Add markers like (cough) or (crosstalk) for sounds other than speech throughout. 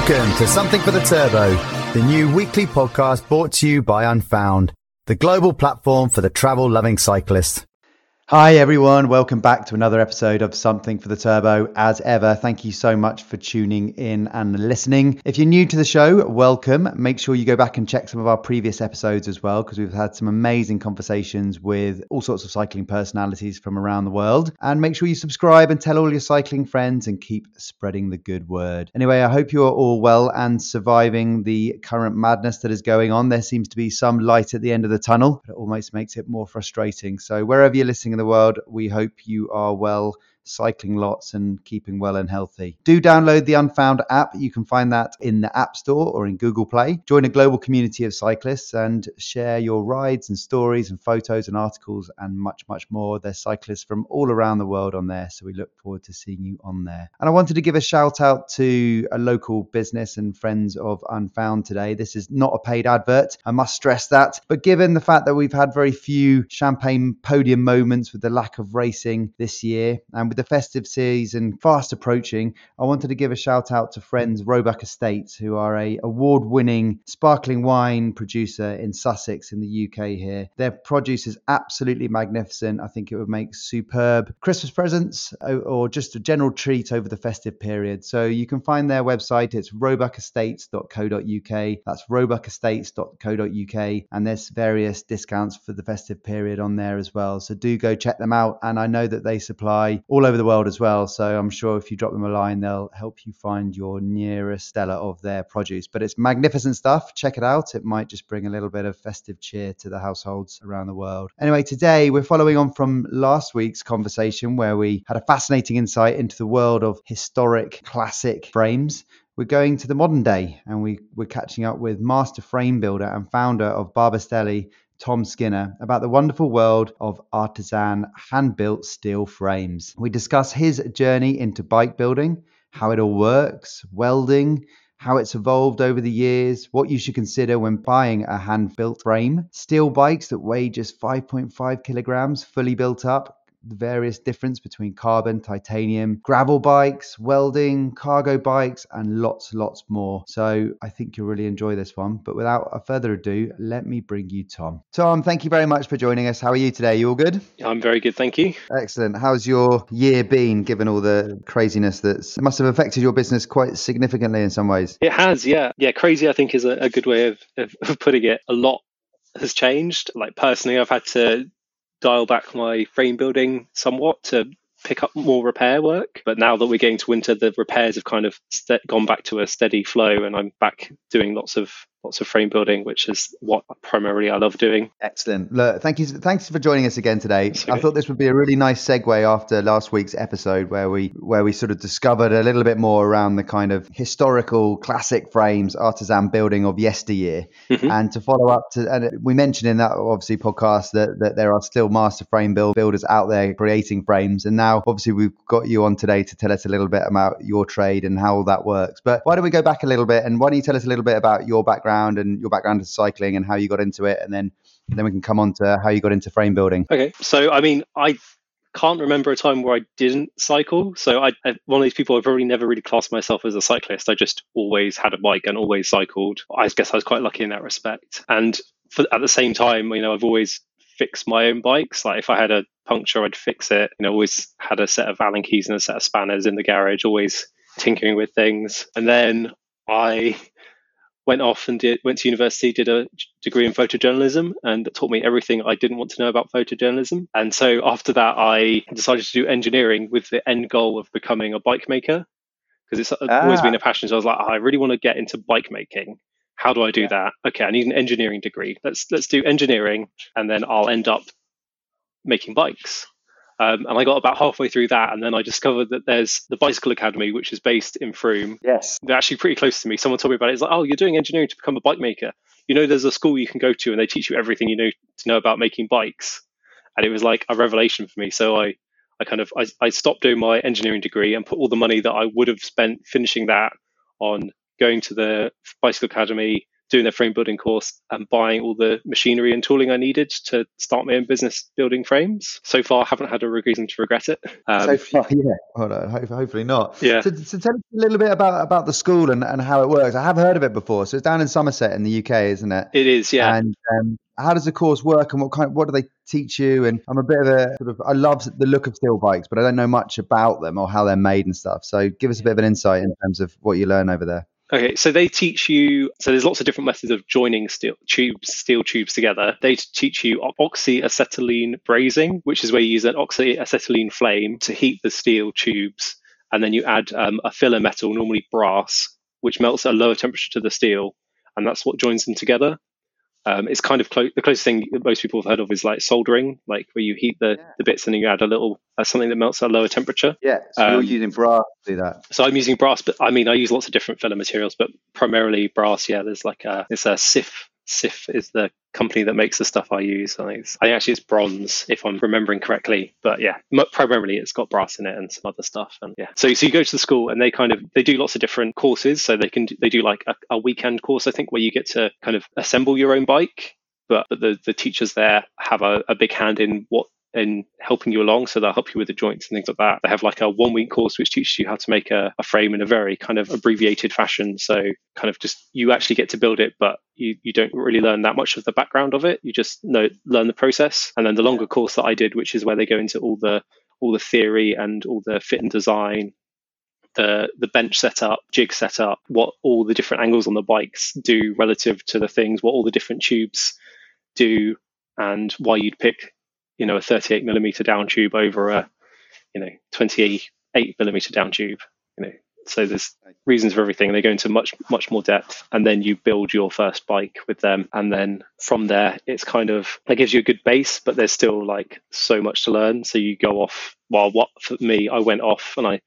Welcome to Something for the Turbo, the new weekly podcast brought to you by Unfound, the global platform for the travel loving cyclist. Hi, everyone. Welcome back to another episode of Something for the Turbo. As ever, thank you so much for tuning in and listening. If you're new to the show, welcome. Make sure you go back and check some of our previous episodes as well, because we've had some amazing conversations with all sorts of cycling personalities from around the world. And make sure you subscribe and tell all your cycling friends and keep spreading the good word. Anyway, I hope you're all well and surviving the current madness that is going on. There seems to be some light at the end of the tunnel, but it almost makes it more frustrating. So, wherever you're listening the world. We hope you are well cycling lots and keeping well and healthy. Do download the Unfound app. You can find that in the App Store or in Google Play. Join a global community of cyclists and share your rides and stories and photos and articles and much, much more. There's cyclists from all around the world on there. So we look forward to seeing you on there. And I wanted to give a shout out to a local business and friends of Unfound today. This is not a paid advert. I must stress that. But given the fact that we've had very few champagne podium moments with the lack of racing this year and with the festive season fast approaching, I wanted to give a shout out to friends Roebuck Estates, who are a award-winning sparkling wine producer in Sussex in the UK here. Their produce is absolutely magnificent. I think it would make superb Christmas presents or just a general treat over the festive period. So you can find their website. It's roebuckestates.co.uk. That's roebuckestates.co.uk. And there's various discounts for the festive period on there as well. So do go check them out. And I know that they supply all all over the world as well. So I'm sure if you drop them a line, they'll help you find your nearest Stella of their produce. But it's magnificent stuff. Check it out. It might just bring a little bit of festive cheer to the households around the world. Anyway, today we're following on from last week's conversation where we had a fascinating insight into the world of historic classic frames we're going to the modern day and we, we're catching up with master frame builder and founder of Barbastelli Tom Skinner about the wonderful world of artisan hand built steel frames. We discuss his journey into bike building, how it all works, welding, how it's evolved over the years, what you should consider when buying a hand built frame, steel bikes that weigh just 5.5 kilograms, fully built up, the various difference between carbon, titanium, gravel bikes, welding, cargo bikes, and lots, lots more. So I think you'll really enjoy this one. But without further ado, let me bring you Tom. Tom, thank you very much for joining us. How are you today? You all good? I'm very good, thank you. Excellent. How's your year been, given all the craziness that must have affected your business quite significantly in some ways? It has, yeah. Yeah, crazy, I think, is a, a good way of, of putting it. A lot has changed. Like personally, I've had to dial back my frame building somewhat to pick up more repair work. But now that we're getting to winter, the repairs have kind of st- gone back to a steady flow, and I'm back doing lots of lots of frame building, which is what primarily I love doing. Excellent. Look, thank you. Thanks for joining us again today. Okay. I thought this would be a really nice segue after last week's episode where we where we sort of discovered a little bit more around the kind of historical classic frames, artisan building of yesteryear. Mm-hmm. And to follow up to and we mentioned in that obviously podcast that, that there are still master frame build builders out there creating frames. And now obviously we've got you on today to tell us a little bit about your trade and how all that works. But why don't we go back a little bit and why don't you tell us a little bit about your background? Background and your background in cycling and how you got into it, and then then we can come on to how you got into frame building. Okay, so I mean, I can't remember a time where I didn't cycle. So I, I one of these people I've probably never really classed myself as a cyclist. I just always had a bike and always cycled. I guess I was quite lucky in that respect. And for, at the same time, you know, I've always fixed my own bikes. Like if I had a puncture, I'd fix it. You know, always had a set of Allen keys and a set of spanners in the garage. Always tinkering with things. And then I went off and did went to university, did a degree in photojournalism, and taught me everything I didn't want to know about photojournalism. And so after that, I decided to do engineering with the end goal of becoming a bike maker because it's ah. always been a passion. So I was like, oh, I really want to get into bike making. How do I do yeah. that? Okay, I need an engineering degree. Let's let's do engineering, and then I'll end up making bikes. Um, and I got about halfway through that, and then I discovered that there's the Bicycle Academy, which is based in Frome. Yes. They're actually pretty close to me. Someone told me about it. It's like, oh, you're doing engineering to become a bike maker. You know, there's a school you can go to, and they teach you everything you know to know about making bikes. And it was like a revelation for me. So I, I kind of I, I stopped doing my engineering degree and put all the money that I would have spent finishing that on going to the Bicycle Academy, doing their frame building course and buying all the machinery and tooling I needed to start my own business building frames. So far, I haven't had a reason to regret it. Um, so far, (laughs) yeah. On, hopefully not. Yeah. So, so, tell us a little bit about, about the school and, and how it works. I have heard of it before. So it's down in Somerset in the UK, isn't it? It is, yeah. And um, how does the course work and what kind what do they teach you and i'm a bit of a sort of i love the look of steel bikes but i don't know much about them or how they're made and stuff so give us a bit of an insight in terms of what you learn over there Okay, so they teach you. So there's lots of different methods of joining steel tubes, steel tubes together. They teach you oxyacetylene brazing, which is where you use an oxyacetylene flame to heat the steel tubes, and then you add um, a filler metal, normally brass, which melts at a lower temperature to the steel, and that's what joins them together. Um, it's kind of close. The closest thing that most people have heard of is like soldering, like where you heat the, yeah. the bits and then you add a little uh, something that melts at a lower temperature. Yeah, so um, you're using brass to do that. So I'm using brass, but I mean I use lots of different filler materials, but primarily brass. Yeah, there's like a it's a SIF SIF is the company that makes the stuff I use. I think, I think actually it's bronze, if I'm remembering correctly. But yeah, primarily it's got brass in it and some other stuff. And yeah, so so you go to the school and they kind of they do lots of different courses. So they can they do like a, a weekend course, I think, where you get to kind of assemble your own bike. But, but the, the teachers there have a, a big hand in what in helping you along. So they'll help you with the joints and things like that. They have like a one week course which teaches you how to make a, a, frame in a very kind of abbreviated fashion. So kind of just you actually get to build it, but you, you don't really learn that much of the background of it. You just know learn the process. And then the longer course that I did, which is where they go into all the all the theory and all the fit and design the the bench setup, jig setup, what all the different angles on the bikes do relative to the things, what all the different tubes do, and why you'd pick you know a 38 millimeter down tube over a you know 28 millimeter down tube you know so there's reasons for everything they go into much much more depth and then you build your first bike with them and then from there it's kind of that gives you a good base but there's still like so much to learn so you go off well what for me i went off and i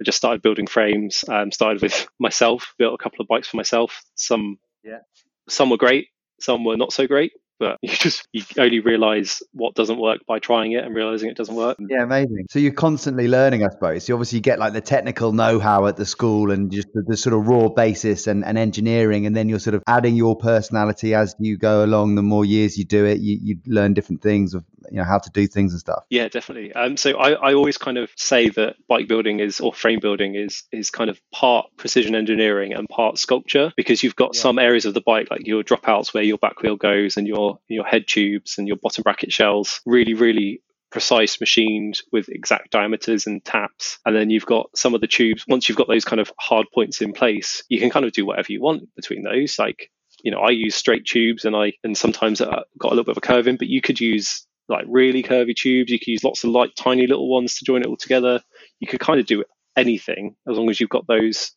I just started building frames. Um, started with (laughs) myself, built a couple of bikes for myself. Some, yeah. some were great, some were not so great but (laughs) you just you only realize what doesn't work by trying it and realizing it doesn't work. Yeah amazing. So you're constantly learning i suppose. You obviously get like the technical know-how at the school and just the, the, sort of raw basis and, and engineering and then you're sort of adding your personality as you go along. The more years you do it you, you learn different things of you know how to do things and stuff. Yeah definitely. Um, so I, I always kind of say that bike building is or frame building is is kind of part precision engineering and part sculpture because you've got yeah. some areas of the bike like your dropouts where your back wheel goes and your your head tubes and your bottom bracket shells really really precise machined with exact diameters and taps and then you've got some of the tubes once you've got those kind of hard points in place you can kind of do whatever you want between those like you know i use straight tubes and i and sometimes got a little bit of a curve in but you could use like really curvy tubes. You could use lots of like tiny little ones to join it all together. You could kind of do anything as long as you've got those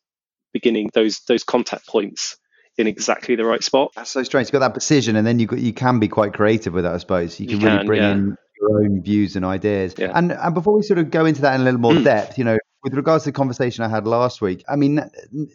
beginning those those contact points in exactly the right spot. That's so strange. You've got that precision, and then you you can be quite creative with that. I suppose you can, you can really bring yeah. in your own views and ideas. Yeah. And and before we sort of go into that in a little more mm. depth, you know, with regards to the conversation I had last week, I mean,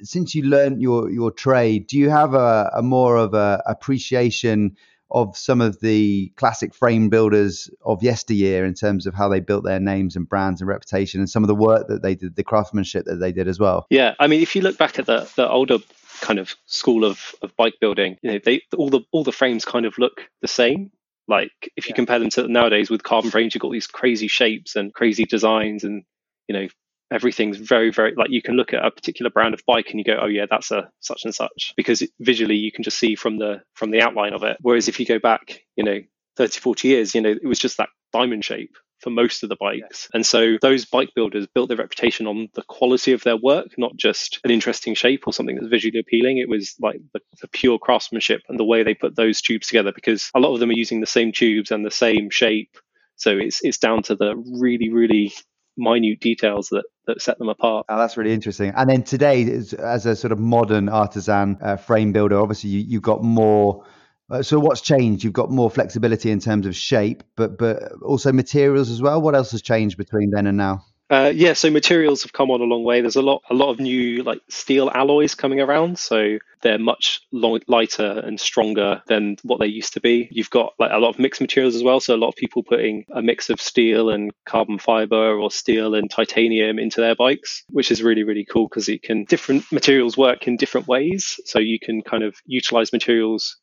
since you learned your your trade, do you have a, a more of a appreciation of some of the classic frame builders of yesteryear in terms of how they built their names and brands and reputation and some of the work that they did, the craftsmanship that they did as well. Yeah, I mean, if you look back at the, the older kind of school of, of bike building, you know, they all the all the frames kind of look the same. Like if you yeah. compare them to nowadays with carbon frames, you've got these crazy shapes and crazy designs and you know everything's very very like you can look at a particular brand of bike and you go oh yeah that's a such and such because visually you can just see from the from the outline of it whereas if you go back you know 30 40 years you know it was just that diamond shape for most of the bikes. And so those bike builders built their reputation on the quality of their work, not just an interesting shape or something that's visually appealing. It was like the, the, pure craftsmanship and the way they put those tubes together because a lot of them are using the same tubes and the same shape. So it's it's down to the really, really minute details that that set them apart. Oh, that's really interesting. And then today, as a sort of modern artisan uh, frame builder, obviously you, you've got more. Uh, so what's changed? You've got more flexibility in terms of shape, but but also materials as well. What else has changed between then and now? Uh, yeah, so materials have come on a long way. There's a lot, a lot of new like steel alloys coming around, so they're much long, lighter and stronger than what they used to be. You've got like a lot of mixed materials as well, so a lot of people putting a mix of steel and carbon fiber or steel and titanium into their bikes, which is really really cool because it can different materials work in different ways. So you can kind of utilize materials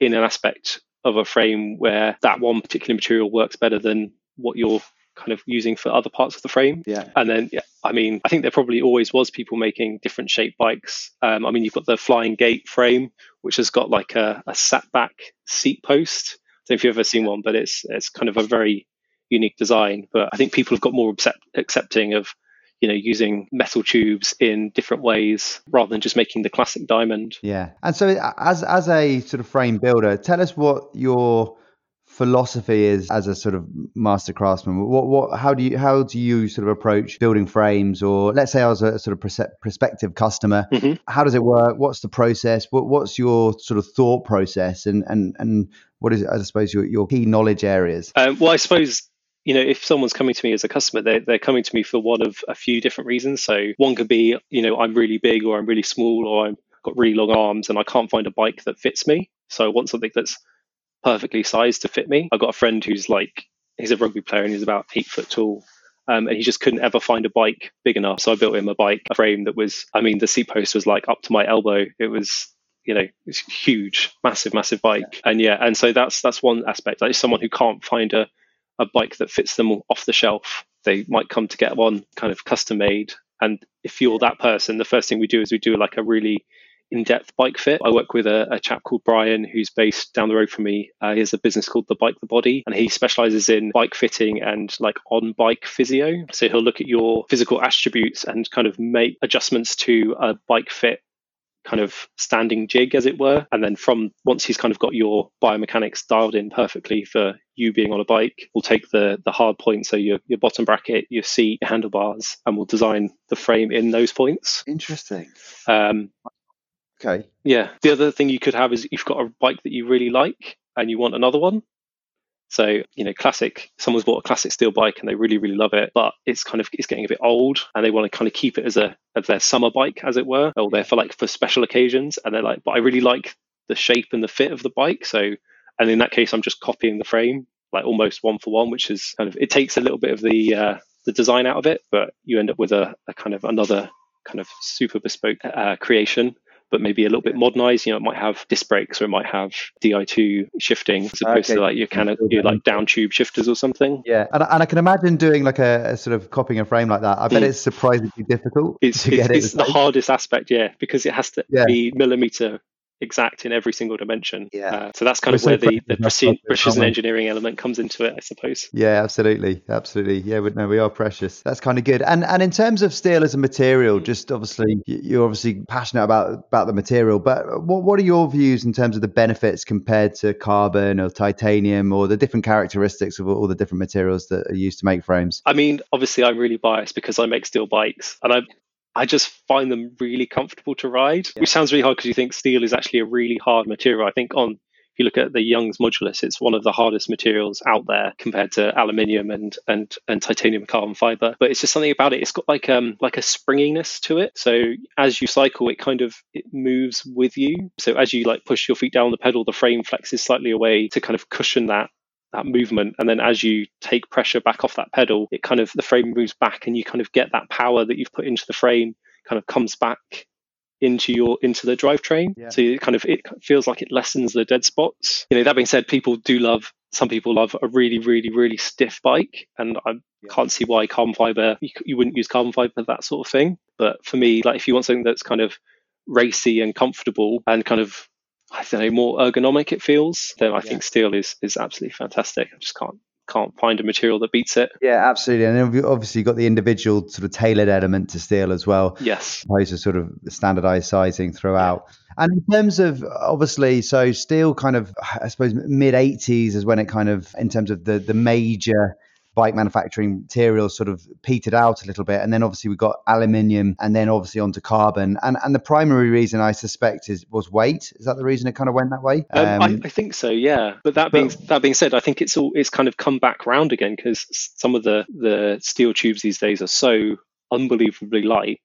in an aspect of a frame where that one particular material works better than what you're kind of using for other parts of the frame. Yeah. And then, yeah, I mean, I think there probably always was people making different shaped bikes. Um, I mean, you've got the flying gate frame, which has got like a, a sat back seat post. I don't know if you've ever seen one, but it's it's kind of a very unique design. But I think people have got more accept, accepting of you know using metal tubes in different ways rather than just making the classic diamond yeah and so as as a sort of frame builder tell us what your philosophy is as a sort of master craftsman? What, what, how do you, how do you sort of approach building frames? Or let's say I was a sort of prospective customer. Mm-hmm. How does it work? What's the process? What, what's your sort of thought process? And and and what is, I suppose, your, your key knowledge areas? Um, well, I suppose you know, if someone's coming to me as a customer, they're, they're coming to me for one of a few different reasons. So one could be, you know, I'm really big or I'm really small or I've got really long arms and I can't find a bike that fits me. So I want something that's perfectly sized to fit me. I've got a friend who's like, he's a rugby player and he's about eight foot tall. Um, and he just couldn't ever find a bike big enough. So I built him a bike, a frame that was, I mean, the seat post was like up to my elbow. It was, you know, it's huge, massive, massive bike. And yeah, and so that's that's one aspect. Like someone who can't find a, a bike that fits them off the shelf, they might come to get one kind of custom made. And if you're that person, the first thing we do is we do like a really in-depth bike fit. I work with a, a, chap called Brian who's based down the road from me. Uh, he has a business called the Bike the Body, and he specializes in bike fitting and like on-bike physio. So he'll look at your physical attributes and kind of make adjustments to a bike fit kind of standing jig as it were and then from once he's kind of got your biomechanics dialed in perfectly for you being on a bike we'll take the the hard points so your your bottom bracket your seat your handlebars and we'll design the frame in those points interesting um, Okay. Yeah. The other thing you could have is you've got a bike that you really like and you want another one. So, you know, classic, someone's bought a classic steel bike and they really, really love it, but it's kind of, it's getting a bit old and they want to kind of keep it as a, as their summer bike, as it were, or they're for like for special occasions. And they're like, but I really like the shape and the fit of the bike. So, and in that case, I'm just copying the frame, like almost one for one, which is kind of, it takes a little bit of the, uh, the design out of it, but you end up with a, a kind of another kind of super bespoke uh, creation but maybe a little bit modernized. You know, it might have disc brakes or it might have Di2 shifting as opposed okay. to like your kind of your like down tube shifters or something. Yeah, and, and I can imagine doing like a, a, sort of copying a frame like that. I bet mm. it's surprisingly difficult. It's, it's, it it's the hardest aspect, yeah, because it has to yeah. be millimeter exact in every single dimension. Yeah. Uh, so that's kind of where the, the precision, precision engineering element comes into it, I suppose. Yeah, absolutely, absolutely. Yeah, but no, we are precious. That's kind of good. And and in terms of steel as a material, just obviously you're obviously passionate about about the material, but what what are your views in terms of the benefits compared to carbon or titanium or the different characteristics of all the different materials that are used to make frames? I mean, obviously, I'm really biased because I make steel bikes, and I I just find them really comfortable to ride, yeah. which sounds really hard because you think steel is actually a really hard material. I think on if you look at the Young's modulus, it's one of the hardest materials out there compared to aluminium and and and titanium carbon fiber. But it's just something about it. It's got like um like a springiness to it. So as you cycle, it kind of it moves with you. So as you like push your feet down the pedal, the frame flexes slightly away to kind of cushion that that movement. And then as you take pressure back off that pedal it kind of the frame moves back and you kind of get that power that you've put into the frame kind of comes back into your into the drivetrain. Yeah. so it kind of it feels like it lessens the dead spots. You know that being said people do love some people love a really really really stiff bike. And i yeah. can't see why carbon fiber you, you wouldn't use carbon fiber that sort of thing. But for me like if you want something that's kind of racy and comfortable and kind of I don't know, more ergonomic it feels, then I yeah. think steel is is absolutely fantastic. I just can't can't find a material that beats it. Yeah, absolutely. And obviously you've got the individual sort of tailored element to steel as well. Yes. Opposed to sort of standardized sizing throughout. And in terms of obviously, so steel kind of, I suppose mid 80s is when it kind of, in terms of the, the major bike manufacturing materials sort of petered out a little bit, and then obviously we got aluminium, and then obviously onto carbon. And and the primary reason I suspect is was weight. Is that the reason it kind of went that way? Um, um, I, I, think so. Yeah. But that being but, that being said, I think it's all it's kind of come back round again because some of the the steel tubes these days are so unbelievably light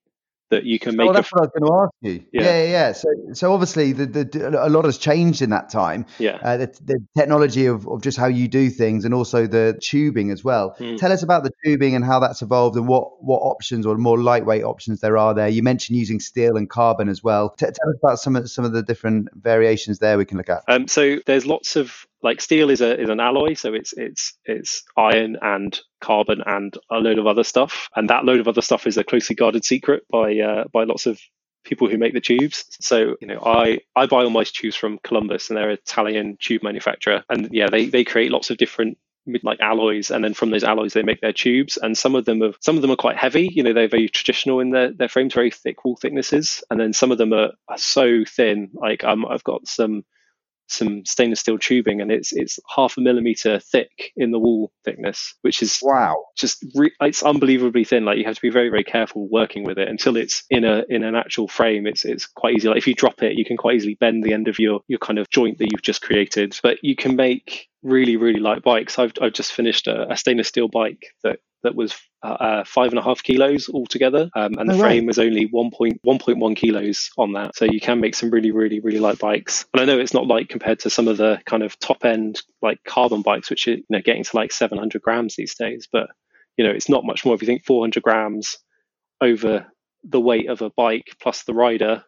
that you can make. Well, that's a, what I was going to ask you. Yeah, yeah, yeah. So, so obviously, the, the, a lot has changed in that time. Yeah, uh, the, the, technology of, of just how you do things, and also the tubing as well. Mm. Tell us about the tubing and how that's evolved, and what what options or more lightweight options there are there. You mentioned using steel and carbon as well. T- tell us about some of some of the different variations there we can look at. Um, so there's lots of like steel is a is an alloy, so it's it's it's iron and carbon and a load of other stuff, and that load of other stuff is a closely guarded secret by uh, by lots of people who make the tubes. So you know, I I buy all my tubes from Columbus, and they're an Italian tube manufacturer, and yeah, they they create lots of different like alloys. And then from those alloys they make their tubes. And some of them are some of them are quite heavy. You know they're very traditional in their, their frames very thick wall thicknesses. And then some of them are, are so thin. Like um, i've got some some stainless steel tubing and it's it's half a millimeter thick in the wall thickness which is wow. just re- it's unbelievably thin. Like you have to be very very careful working with it until it's in a in an actual frame. It's it's quite easy. Like if you drop it you can quite easily bend the end of your your kind of joint that you've just created. But you can make really really light bikes. I've, I've just finished a, a stainless steel bike that that was uh, uh, five and a half kilos altogether, um, and the oh, frame right. was only 1.1 kilos on that. So you can make some really, really, really light bikes. And I know it's not light compared to some of the kind of top end like carbon bikes, which are you know getting to like 700 grams these days. But you know it's not much more if you think 400 grams over the weight of a bike plus the rider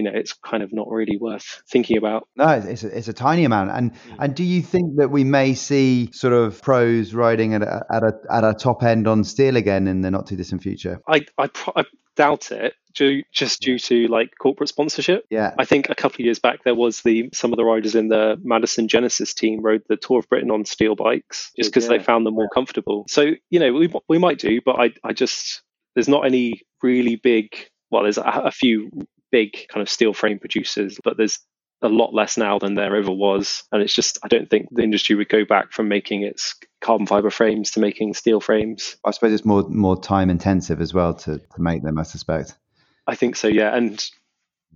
you know it's kind of not really worth thinking about. No, it's a, it's a tiny amount. And mm. and do you think that we may see sort of pros riding at a, at a at a top end on steel again in the not too distant future? I I, pro- I doubt it. Due, just due to like corporate sponsorship. Yeah. I think a couple of years back there was the some of the riders in the Madison Genesis team rode the Tour of Britain on steel bikes just because yeah. they found them more comfortable. So, you know, we we might do, but I I just there's not any really big well, there's a, a, few big kind of steel frame producers, but there's a lot less now than there ever was. And it's just, I don't think the industry would go back from making its carbon fiber frames to making steel frames. I suppose it's more more time intensive as well to, to make them, I suspect. I think so, yeah. And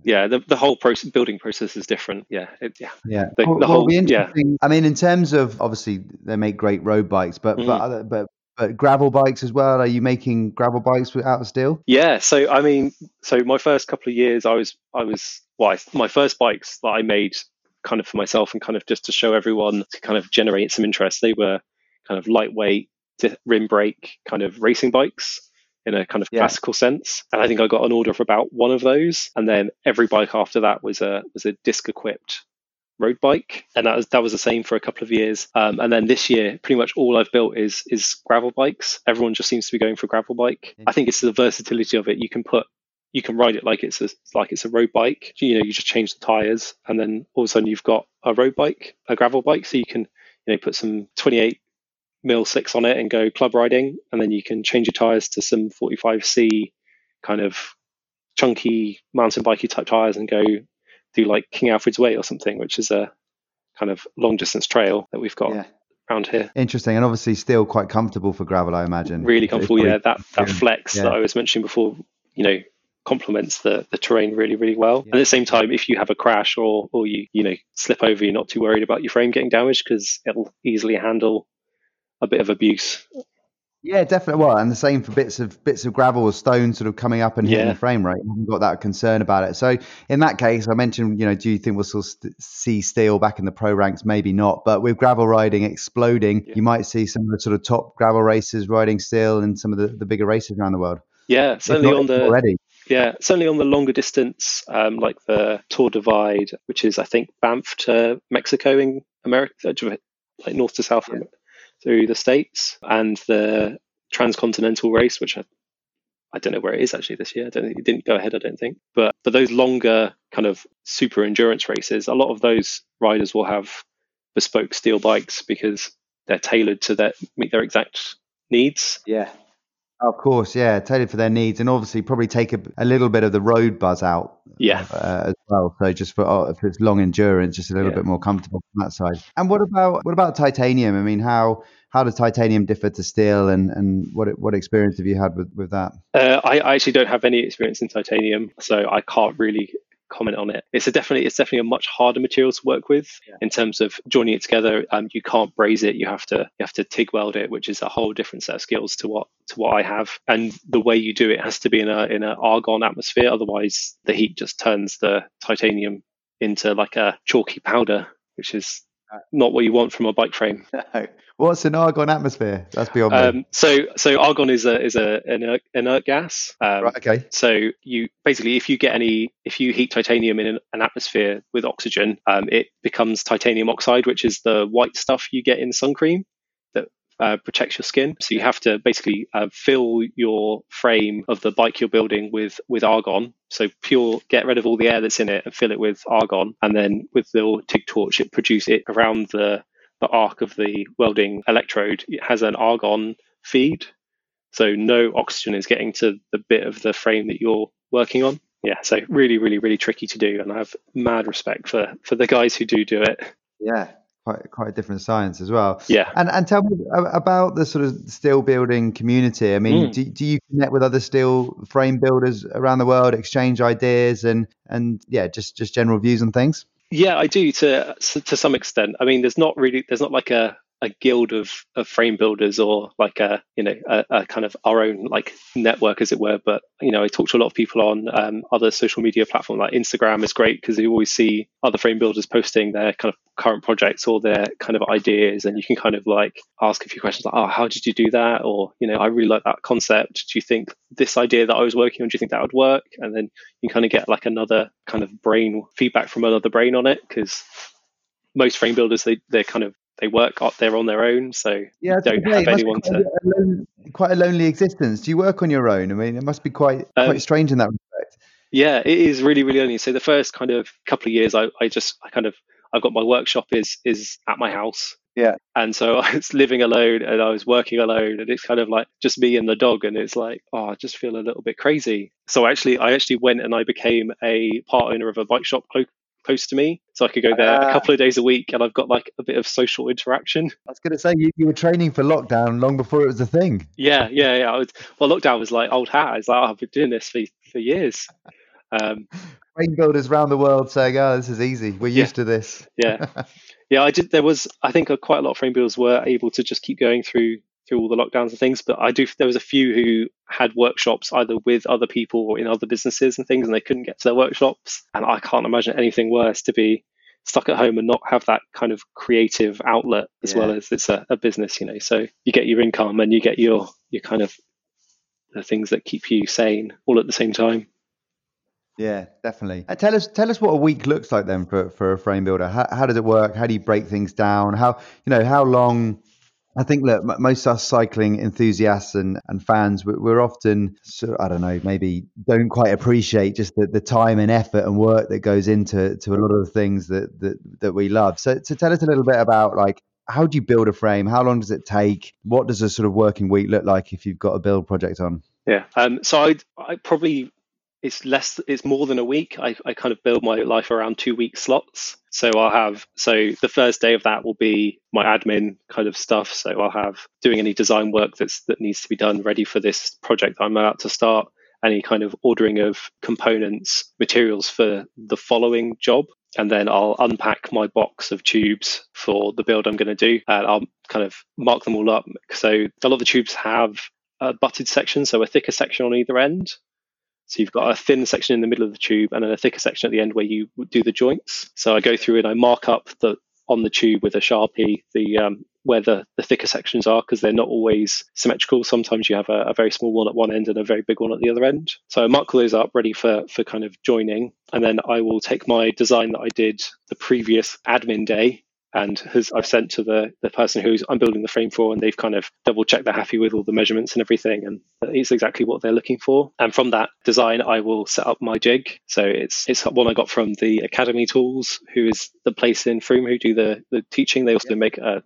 yeah, the, the whole process, building process is different. Yeah, it, yeah, yeah. The, well, the whole, yeah. I mean, in terms of obviously they make great road bikes, but mm. but but but gravel bikes as well. Are you making gravel bikes out of steel? Yeah. So I mean, so my first couple of years, I was I was well, I, my first bikes that I made kind of for myself and kind of just to show everyone to kind of generate some interest. They were kind of lightweight, rim brake kind of racing bikes in a kind of yeah. classical sense. And I think I got an order for about one of those, and then every bike after that was a was a disc equipped road bike, and that was that was the same for a couple of years. Um, and then this year, pretty much all I've built is is gravel bikes. Everyone just seems to be going for gravel bike. I think it's the versatility of it. You can put you can ride it like it's a like it's a road bike. You know, you just change the tires, and then all of a sudden you've got a road bike, a gravel bike. So you can you know put some 28 mil six on it and go club riding, and then you can change your tires to some 45c kind of chunky mountain bikey type tires and go do like King Alfred's Way or something, which is a kind of long distance trail that we've got yeah. around here. Interesting, and obviously still quite comfortable for gravel, I imagine. Really comfortable, yeah. That that flex yeah. that I was mentioning before, you know, complements the, the terrain really, really well. Yeah. And at the same time, if you have a crash or or you you know slip over, you're not too worried about your frame getting damaged because it'll easily handle a bit of abuse. Yeah, definitely. Well, and the same for bits of bits of gravel or stone sort of coming up and hitting yeah. the frame, right? You haven't got that concern about it. So in that case, I mentioned, you know, do you think we'll still st- see steel back in the pro ranks? Maybe not, but with gravel riding exploding, yeah. you might see some of the sort of top gravel races riding steel and some of the, the bigger races around the world. Yeah, certainly on the already. Yeah, certainly on the longer distance, um, like the Tour Divide, which is I think Banff to Mexico in America, like north to south yeah through the states, and the transcontinental race, which I I don't know where it is actually this year. I don't think it didn't go ahead. I don't think. But but those longer kind of super endurance races, a lot of those riders will have bespoke steel bikes because they're tailored to their meet their exact needs. Yeah. Of course, yeah, tailored for their needs, and obviously probably take a, a little bit of the road buzz out. Yeah, uh, as well. So just for oh, if it's long endurance, just a little yeah. bit more comfortable from that side. And what about what about titanium? I mean, how how does titanium differ to steel, and, and what what experience have you had with with that? Uh, I, I, actually don't have any experience in titanium, so I can't really comment on it. It's a definitely it's definitely a much harder material to work with yeah. in terms of joining it together. Um, you can't braze it. You have to you have to TIG weld it, which is a whole different set of skills to what to what I have. And the way you do it has to be in a in an argon atmosphere. Otherwise, the heat just turns the titanium into like a chalky powder, which is not what you want from a bike frame. (laughs) What's an argon atmosphere? That's beyond um, me. So, so argon is a is a inert, inert gas. Um, right. Okay. So you basically, if you get any, if you heat titanium in an, an atmosphere with oxygen, um, it becomes titanium oxide, which is the white stuff you get in sun cream uh, protects your skin. So you have to basically uh, fill your frame of the bike you're building with with argon. So pure, get rid of all the air that's in it and fill it with argon, and then with the TIG torch, it produce it around the the arc of the welding electrode. It has an argon feed, so no oxygen is getting to the bit of the frame that you're working on. Yeah, so really, really, really tricky to do, and I have mad respect for for the guys who do do it. Yeah, quite quite a different science as well. Yeah. And and tell me about the sort of steel building community. I mean, mm. do, do you connect with other steel frame builders around the world, exchange ideas, and and yeah, just just general views on things? Yeah, I do to to some extent. I mean, there's not really there's not like a a guild of, of frame builders or like a you know a, a, kind of our own like network as it were. But you know i talk to a lot of people on um, other social media platforms like instagram is great because you always see other frame builders posting their kind of current projects or their kind of ideas. And you can kind of like ask a few questions like oh how did you do that? Or you know i really like that concept. Do you think this idea that i was working on do you think that would work? And then you kind of get like another kind of brain feedback from another brain on it because most frame builders they they're kind of they work up there on their own, so yeah, don't have anyone to. A lone, quite a lonely existence. Do you work on your own? I mean, it must be quite um, quite strange in that respect. Yeah, it is really really lonely. So the first kind of couple of years, I, I just I kind of I've got my workshop is is at my house. Yeah. And so (laughs) I was living alone and I was working alone and it's kind of like just me and the dog and it's like, oh, I just feel a little bit crazy. So actually I actually went and I became a part owner of a bike shop close to me, so I could go there uh, a ah. couple of days a week, and I've got like a bit of social interaction. I was going to say you, you were training for lockdown long before it was a thing. Yeah, yeah, yeah. Was, well, lockdown was like old hat. It's like oh, I've been doing this for for years. Um, Frame builders around the world saying, "Oh, this is easy. We're yeah, used to this." yeah, (laughs) yeah. I did. There was, I think, quite a lot of frame builders were able to just keep going through through all the lockdowns and things. But I do. There was a few who had workshops either with other people or in other businesses and things, and they couldn't get to their workshops. And I can't imagine anything worse to be stuck at home and not have that kind of creative outlet as yeah. well as it's a, a, business. You know, so you get your income and you get your your kind of the things that keep you sane all at the same time. Yeah, definitely. Uh, tell us, tell us what a week looks like then for, for a frame builder. How, how does it work? How do you break things down? How you know how long I think that most us cycling enthusiasts and, and fans, we're often, I don't know, maybe don't quite appreciate just the, the time and effort and work that goes into to a lot of the things that, that, that we love. So, to tell us a little bit about like, how do you build a frame? How long does it take? What does a sort of working week look like if you've got a build project on? Yeah. Um, so I I probably it's less it's more than a week I, I kind of build my life around two week slots so i'll have so the first day of that will be my admin kind of stuff so i'll have doing any design work that's that needs to be done ready for this project i'm about to start any kind of ordering of components materials for the following job and then I'll unpack my box of tubes for the build I'm going to do and I'll kind of mark them all up. So a lot of the tubes have a butted section, so a thicker section on either end. So you've got a thin section in the middle of the tube and then a thicker section at the end where you do the joints. So I go through and I mark up the on the tube with a sharpie the um, where the, the thicker sections are because they're not always symmetrical. Sometimes you have a, a, very small one at one end and a very big one at the other end. So I mark those up ready for for kind of joining, and then I will take my design that I did the previous admin day and has I've sent to the the person who's I'm building the frame for, and they've kind of double checked they're happy with all the measurements and everything, and it's exactly what they're looking for. And from that design, I will set up my jig. So it's it's one I got from the Academy Tools, who is the place in Frome who do the the teaching. They also make uh,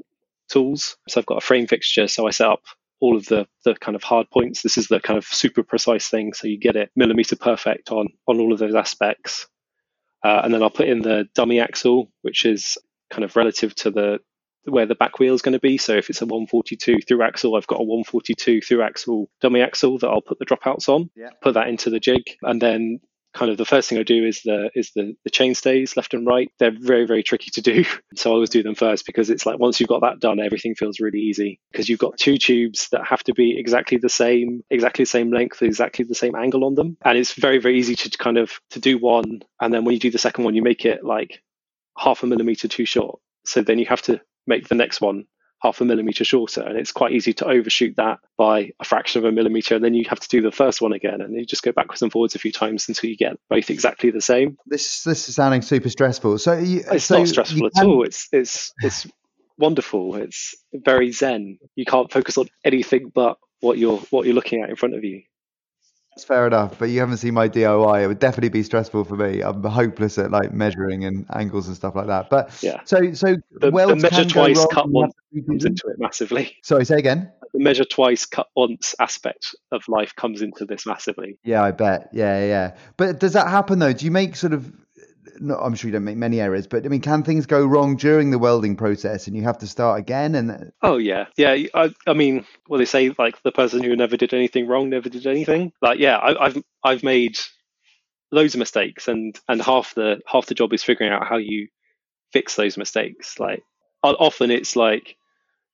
tools. So I've got a frame fixture, so I set up all of the the kind of hard points. This is the kind of super precise thing, so you get it millimeter perfect on on all of those aspects. Uh, and then I'll put in the dummy axle, which is kind of relative to the where the back wheel is going to be. So if it's a 142 through axle, I've got a 142 through axle dummy axle that I'll put the dropouts on. Yeah. Put that into the jig, and then kind of the first thing I do is the is the the chain stays left and right. They're very very tricky to do, (laughs) so I always do them first because it's like once you've got that done, everything feels really easy because you've got two tubes that have to be exactly the same, exactly the same length, exactly the same angle on them, and it's very very easy to kind of to do one, and then when you do the second one, you make it like half a millimeter too short. So then you have to make the next one half a millimeter shorter. And it's quite easy to overshoot that by a fraction of a millimeter. And then you have to do the first one again. And you just go backwards and forwards a few times until you get both exactly the same. This this is sounding super stressful. So you, it's so not stressful at all. It's it's it's wonderful. It's very zen. You can't focus on anything but what you're what you're looking at in front of you. That's fair enough, but you haven't seen my DIY. It would definitely be stressful for me. I'm hopeless at like measuring and angles and stuff like that. But yeah, so so the, the measure twice, cut once comes into it massively. Sorry, say again. The measure twice, cut once aspect of life comes into this massively. Yeah, I bet. Yeah, yeah. But does that happen though? Do you make sort of no, I'm sure you don't make many errors, but I mean, can things go wrong during the welding process and you have to start again? And oh yeah, yeah. I, I mean, well, they say like the person who never did anything wrong never did anything. Like, yeah, I, I've I've made loads of mistakes, and and half the half the job is figuring out how you fix those mistakes. Like, often it's like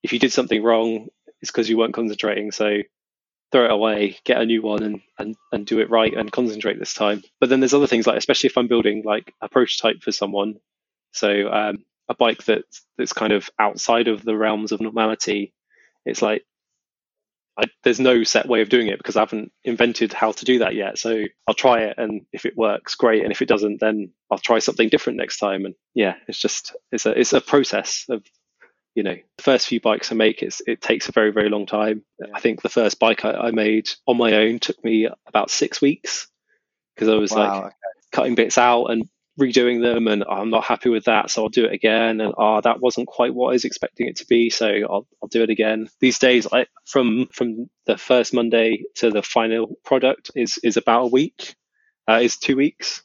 if you did something wrong, it's because you weren't concentrating. So throw it away, get a new one, and, and and do it right and concentrate this time. But then there's other things like, especially if I'm building like a prototype for someone, so um, a bike that that's kind of outside of the realms of normality. It's like I, there's no set way of doing it because I haven't invented how to do that yet. So I'll try it, and if it works, great. And if it doesn't, then I'll try something different next time. And yeah, it's just it's a it's a process of you know, the first few bikes I make, it's, it takes a very, very long time. Yeah. I think the first bike I, I, made on my own took me about six weeks because I was wow, like okay. cutting bits out and redoing them and oh, I'm not happy with that. So I'll do it again. And oh, that wasn't quite what I was expecting it to be. So I'll, I'll do it again. These days, I, from, from the first Monday to the final product is, is about a week, uh, is two weeks.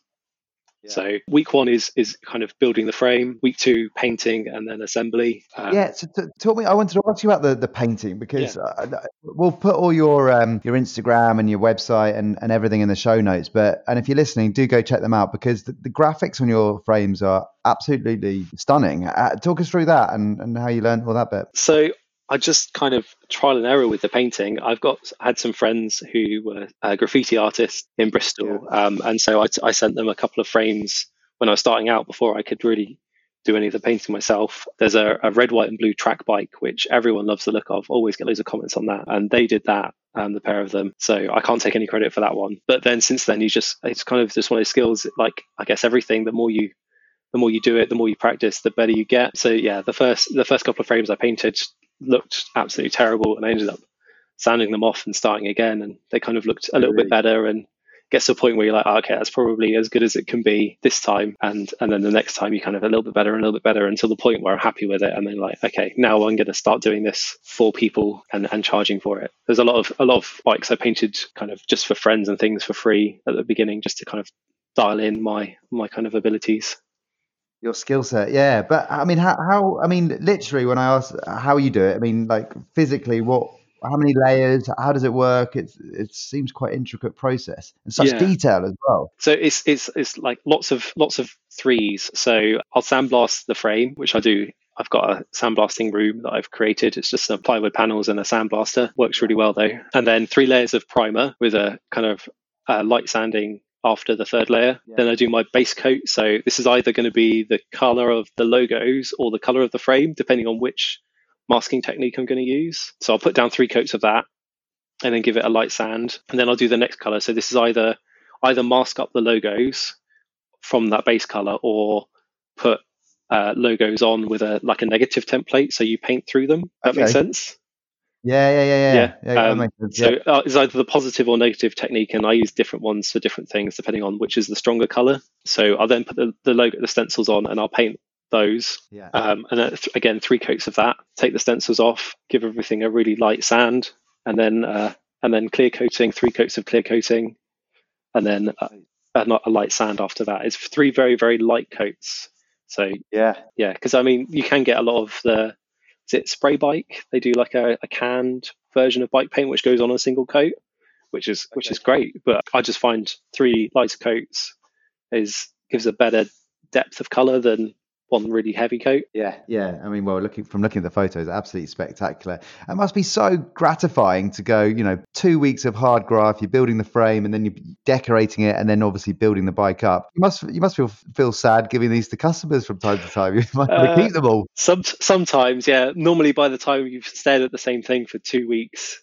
So week one is is kind of building the frame. Week two, painting, and then assembly. Um, yeah. So t- talk me. I wanted to ask you about the, the painting because yeah. uh, we'll put all your um, your Instagram and your website and, and everything in the show notes. But and if you're listening, do go check them out because the, the graphics on your frames are absolutely stunning. Uh, talk us through that and, and how you learned all that bit. So I just kind of trial and error with the painting. I've got had some friends who were uh, graffiti artists in Bristol, yeah. um, and so I, I, sent them a couple of frames when I was starting out before I could really do any of the painting myself. There's a, a, red, white, and blue track bike which everyone loves the look of. Always get loads of comments on that, and they did that. Um, the pair of them. So I can't take any credit for that one. But then since then, you just it's kind of just one of those skills. Like I guess everything. The more you the more you do it, the more you practice, the better you get. So yeah, the first the first couple of frames I painted looked absolutely terrible, and I ended up sanding them off and starting again, and they kind of looked a little bit better and gets to a point where you're like, oh, okay, that's probably as good as it can be this time, and and then the next time you kind of a little bit better and a little bit better until the point where I'm happy with it, and then like, okay, now I'm going to start doing this for people and and charging for it. There's a lot of a lot of bikes I painted kind of just for friends and things for free at the beginning, just to kind of dial in my my kind of abilities. Your skill set, yeah. But I mean, how, how? I mean, literally, when I ask how you do it, I mean, like physically, what? How many layers? How does it work? It's it seems quite intricate process and such yeah. detail as well. So it's it's it's like lots of lots of threes. So I'll sandblast the frame, which I do I've got a sandblasting room that I've created. It's just some plywood panels and a sandblaster. Works really well though. And then three layers of primer with a kind of uh, light sanding after the third layer. Yeah. Then I do my base coat. So this is either going to be the color of the logos or the color of the frame, depending on which masking technique I'm going to use. So I'll put down three coats of that and then give it a light sand. And then I'll do the next color. So this is either either mask up the logos from that base color or put uh, logos on with a like a negative template so you paint through them. That okay. makes sense. Yeah, yeah, yeah, yeah. yeah. yeah, um, so uh, it's either the positive or negative technique, and I use different ones for different things depending on which is the stronger color. So I'll then put the, the logo, the stencils on, and I'll paint those. Yeah. Um, and then th- again, three coats of that. Take the stencils off, give everything a really light sand, and then uh, and then clear coating, three coats of clear coating, and then uh, a, a light sand after that. It's three very very light coats. So yeah, yeah, because I mean you can get a lot of the it spray bike? They do like a, a canned version of bike paint which goes on a single coat, which is okay. which is great. But I just find three lighter coats is gives a better depth of color than one really heavy coat. Yeah, yeah. I mean, well, looking from looking at the photos, absolutely spectacular. It must be so gratifying to go, you know, two weeks of hard graft. You're building the frame, and then you're decorating it, and then obviously building the bike up. You must you must feel feel sad giving these to customers from time to time. (laughs) You might uh, keep them all. Some sometimes, yeah. Normally, by the time you've stared at the same thing for two weeks,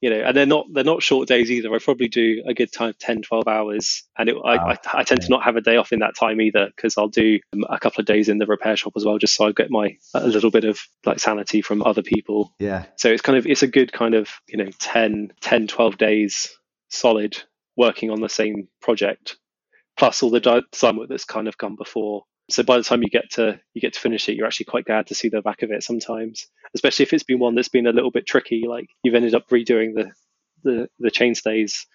you know, and they're not they're not short days either. I probably do a good time 10, 12 hours, and it, wow. I, I, I tend to not have a day off in that time either because I'll do um, a couple of days in the repair shop as well, just so I get my a little bit of like sanity from other people. Yeah. So it's kind of it's a good kind of you know 10, 10 12 days solid working on the same project, plus all the design work that's kind of come before. So by the time you get to you get to finish it, you're actually quite glad to see the back of it sometimes, especially if it's been one that's been a little bit tricky. Like you've ended up redoing the the, the chainstays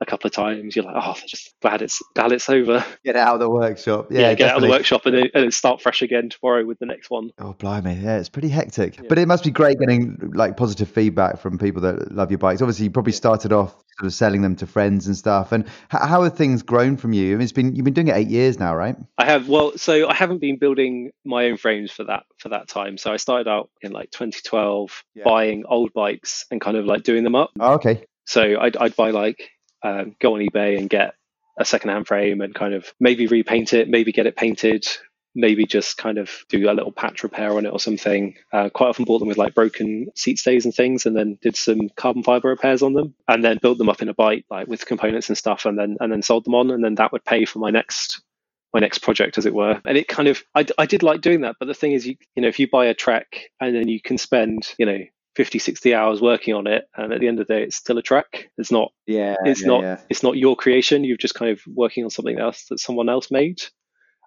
a couple of times. You're like, oh, just glad it's glad it's over. Get out of the workshop. Yeah, yeah get definitely. out of the workshop and and start fresh again tomorrow with the next one. Oh, blimey, yeah, it's pretty hectic. Yeah. But it must be great getting like positive feedback from people that love your bikes. Obviously, you probably started off sort of selling them to friends and stuff. And how, how have things grown from you? I mean, it's been you've been doing it eight years now, right? I have. Well, so I haven't been building my own frames for that for that time. So I started out in like 2012 yeah. buying old bikes and kind of like doing them up. Oh, okay. So I'd, I'd buy like um, go on eBay and get a secondhand frame and kind of maybe repaint it, maybe get it painted, maybe just kind of do a little patch repair on it or something. Uh, quite often bought them with like broken seat stays and things, and then did some carbon fiber repairs on them, and then built them up in a bite like with components and stuff, and then and then sold them on, and then that would pay for my next my next project as it were and it kind of I, I did like doing that but the thing is you you know if you buy a trek and then you can spend you know 50 60 hours working on it and at the end of the day it's still a Trek it's not yeah it's yeah, not yeah. it's not your creation you've just kind of working on something else that someone else made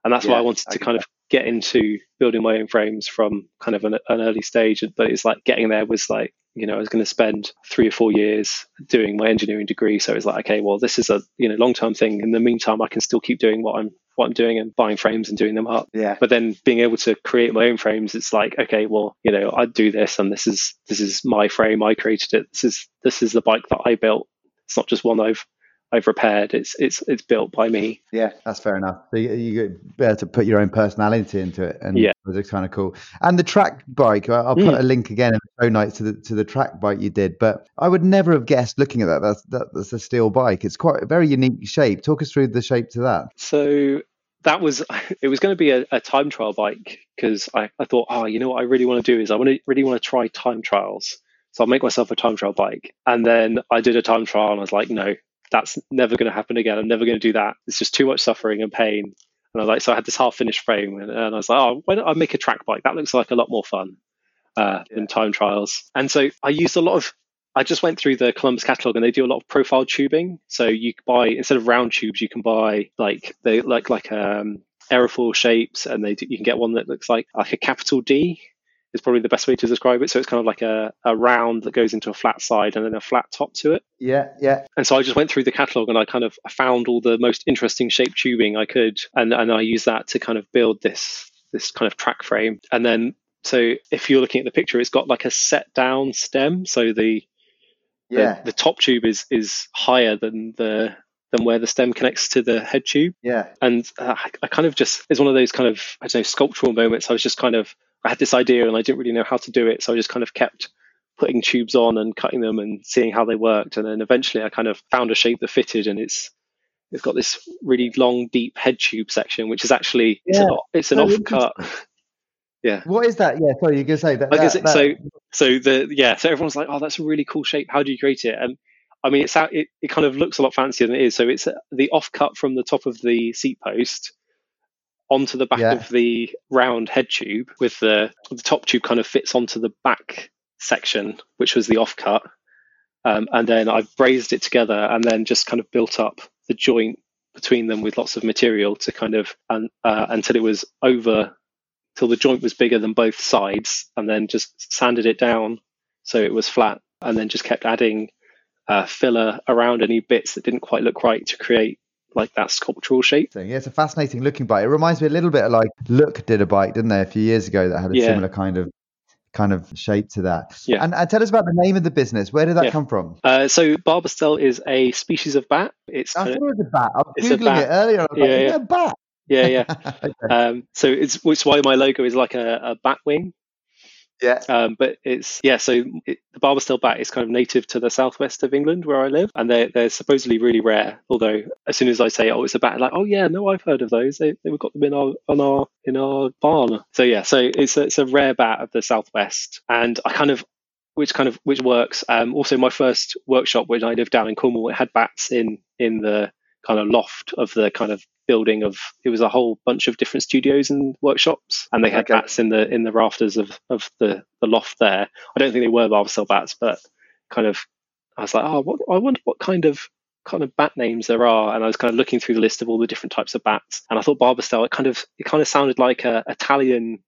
and that's yeah, why i wanted to kind that. of get into building my own frames from kind of an, an early stage but it's like getting there was like you know i was going to spend three or four years doing my engineering degree so it's like okay well this is a you know long term thing in the meantime i can still keep doing what i'm what I'm doing and buying frames and doing them up. Yeah. But then being able to create my own frames, it's like, okay, well, you know, I do this and this is this is my frame. I created it. This is this is the bike that I built. It's not just one I've I've repaired. It's it's it's built by me. Yeah, that's fair enough. So you, you better to put your own personality into it, and yeah, it's kind of cool. And the track bike, I'll put mm. a link again in the show notes to the to the track bike you did. But I would never have guessed looking at that. That's that, that's a steel bike. It's quite a very unique shape. Talk us through the shape to that. So that was (laughs) it was going to be a, a time trial bike because I, I thought oh you know what i really want to do is i want to really want to try time trials so i'll make myself a time trial bike and then i did a time trial and i was like no that's never going to happen again. I'm never going to do that. It's just too much suffering and pain. And i was like so i had this half finished frame and, and i was like oh why don't i make a track bike? That looks like a lot more fun uh, yeah. than time trials. And so i used a lot of I just went through the Columbus catalog and they do a lot of profile tubing. So you buy instead of round tubes, you can buy like they like like um aerofoil shapes, and they do, you can get one that looks like like a capital D is probably the best way to describe it. So it's kind of like a, a round that goes into a flat side and then a flat top to it. Yeah, yeah. And so I just went through the catalog and I kind of found all the most interesting shape tubing I could, and and I used that to kind of build this this kind of track frame. And then so if you're looking at the picture, it's got like a set down stem. So the yeah. The, the top tube is is higher than the than where the stem connects to the head tube. Yeah. And uh, I kind of just it's one of those kind of I don't know sculptural moments. I was just kind of I had this idea and I didn't really know how to do it, so I just kind of kept putting tubes on and cutting them and seeing how they worked. And then eventually I kind of found a shape that fitted, and it's it's got this really long, deep head tube section, which is actually yeah. it's an, it's an offcut. (laughs) Yeah. What is that? Yeah, sorry, you're gonna say that. that, that. So, so the yeah, so everyone's like, oh, that's a really cool shape. How do you create it? And I mean, it's it, it kind of looks a lot fancier than it is. So it's uh, the offcut from the top of the seat post onto the back yeah. of the round head tube, with the the top tube kind of fits onto the back section, which was the offcut. Um, and then I've brazed it together and then just kind of built up the joint between them with lots of material to kind of uh, until it was over till the joint was bigger than both sides, and then just sanded it down so it was flat and then just kept adding uh, filler around any bits that didn't quite look right to create like that sculptural shape. Yeah, it's a fascinating looking bike. It reminds me a little bit of like Look did a bike, didn't they, a few years ago that had a yeah. similar kind of kind of shape to that. Yeah. And, and, tell us about the name of the business. Where did that yeah. come from? Uh, so Barbastelle is a species of bat. It's I thought it was a bat. I was googling it earlier. yeah, like, yeah. bat. Yeah, yeah. (laughs) okay. um, so it's which is why my logo is like a, a bat wing. Yeah. Um, but it's yeah. So it, the Barbastelle bat is kind of native to the southwest of England where I live, and they're they're supposedly really rare. Although as soon as I say oh it's a bat, like oh yeah no I've heard of those. They they've got them in our on our in our barn. So yeah. So it's a, it's a rare bat of the southwest, and I kind of which kind of which works. Um, also, my first workshop when I lived down in Cornwall, it had bats in in the kind of loft of the kind of building of it was a whole bunch of different studios and workshops and they had okay. bats in the in the rafters of of the the loft there i don't think they were Barbastelle bats but kind of i was like oh what i wonder what kind of kind of bat names there are and i was kind of looking through the list of all the different types of bats and i thought Barbastelle it kind of it kind of sounded like a italian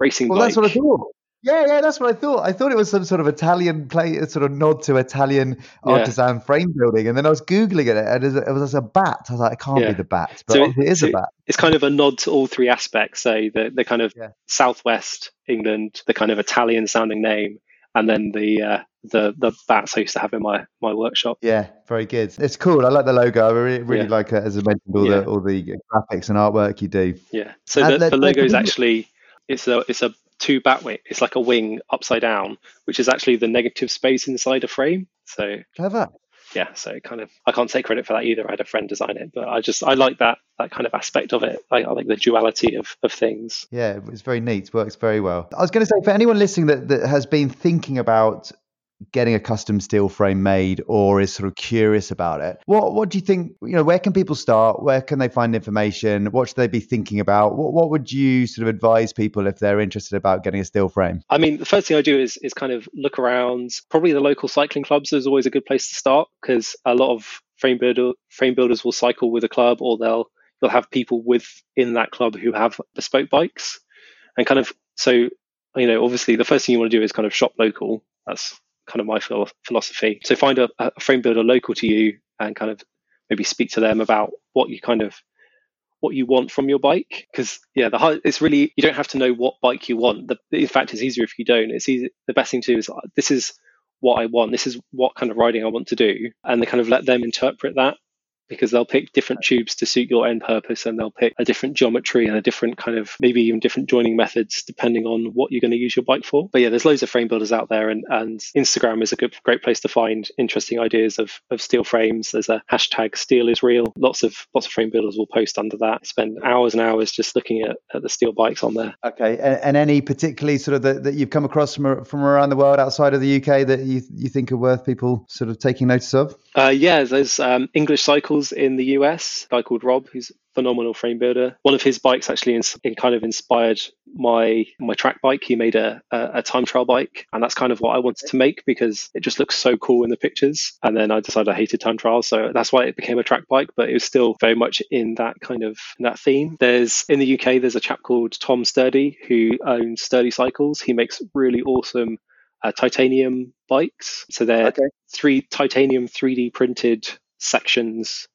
racing well bike. that's what i thought yeah, yeah, that's what I thought. I thought it was some sort of Italian play, sort of nod to Italian artisan yeah. frame building. And then I was googling it, and it was a bat. I was like, it can't yeah. be the bat, but so it, it is so a bat. It's kind of a nod to all three aspects. So the the kind of yeah. southwest England, the kind of Italian sounding name, and then the uh, the the bats I used to have in my my workshop. Yeah, very good. It's cool. I like the logo. I really, really like it. As I mentioned, all the all the graphics and artwork you do. Yeah. So the, the logo is actually it's a it's a two bat wing. It's like a wing upside down, which is actually the negative space inside a frame. So clever. Yeah, so kind of I can't take credit for that either. I had a friend design it, but I just I like that that kind of aspect of it. I, I like the duality of, of things. Yeah, it's very neat. Works very well. I was going to say for anyone listening that, that has been thinking about getting a custom steel frame made or is sort of curious about it. What what do you think, you know, where can people start? Where can they find information? What should they be thinking about? What what would you sort of advise people if they're interested about getting a steel frame? I mean, the first thing I do is is kind of look around. Probably the local cycling clubs is always a good place to start because a lot of frame builder frame builders will cycle with a club or they'll they'll have people within that club who have bespoke bikes and kind of so you know obviously the first thing you want to do is kind of shop local that's kind of my philosophy. So find a, a frame builder local to you and kind of maybe speak to them about what you kind of what you want from your bike. Because yeah the hard, it's really you don't have to know what bike you want. The, in fact it's easier if you don't. It's easy the best thing to do is this is what i want. This is what kind of riding i want to do. And they kind of let them interpret that because they'll pick different tubes to suit your end purpose and they'll pick a different geometry and a different kind of maybe even different joining methods depending on what you're going to use your bike for. But yeah, there's loads of frame builders out there and, and Instagram is a good great place to find interesting ideas of, of steel frames. There's a hashtag steel is real. Lots of lots of frame builders will post under that. Spend hours and hours just looking at, at the steel bikes on there. Okay. And, and any particularly sort of that, that you've come across from from around the world outside of the UK that you you think are worth people sort of taking notice of? Uh, yeah, there's um, English Cycles in the US, a guy called Rob, who's a phenomenal frame builder. One of his bikes actually in, in kind of inspired my my track bike. He made a, a, a, time trial bike, and that's kind of what I wanted to make because it just looks so cool in the pictures. And then I decided I hated time trials, so that's why it became a track bike. But it was still very much in that kind of that theme. There's in the UK, there's a chap called Tom Sturdy who owns Sturdy Cycles. He makes really awesome uh, titanium bikes. So they're okay. three titanium 3D printed sections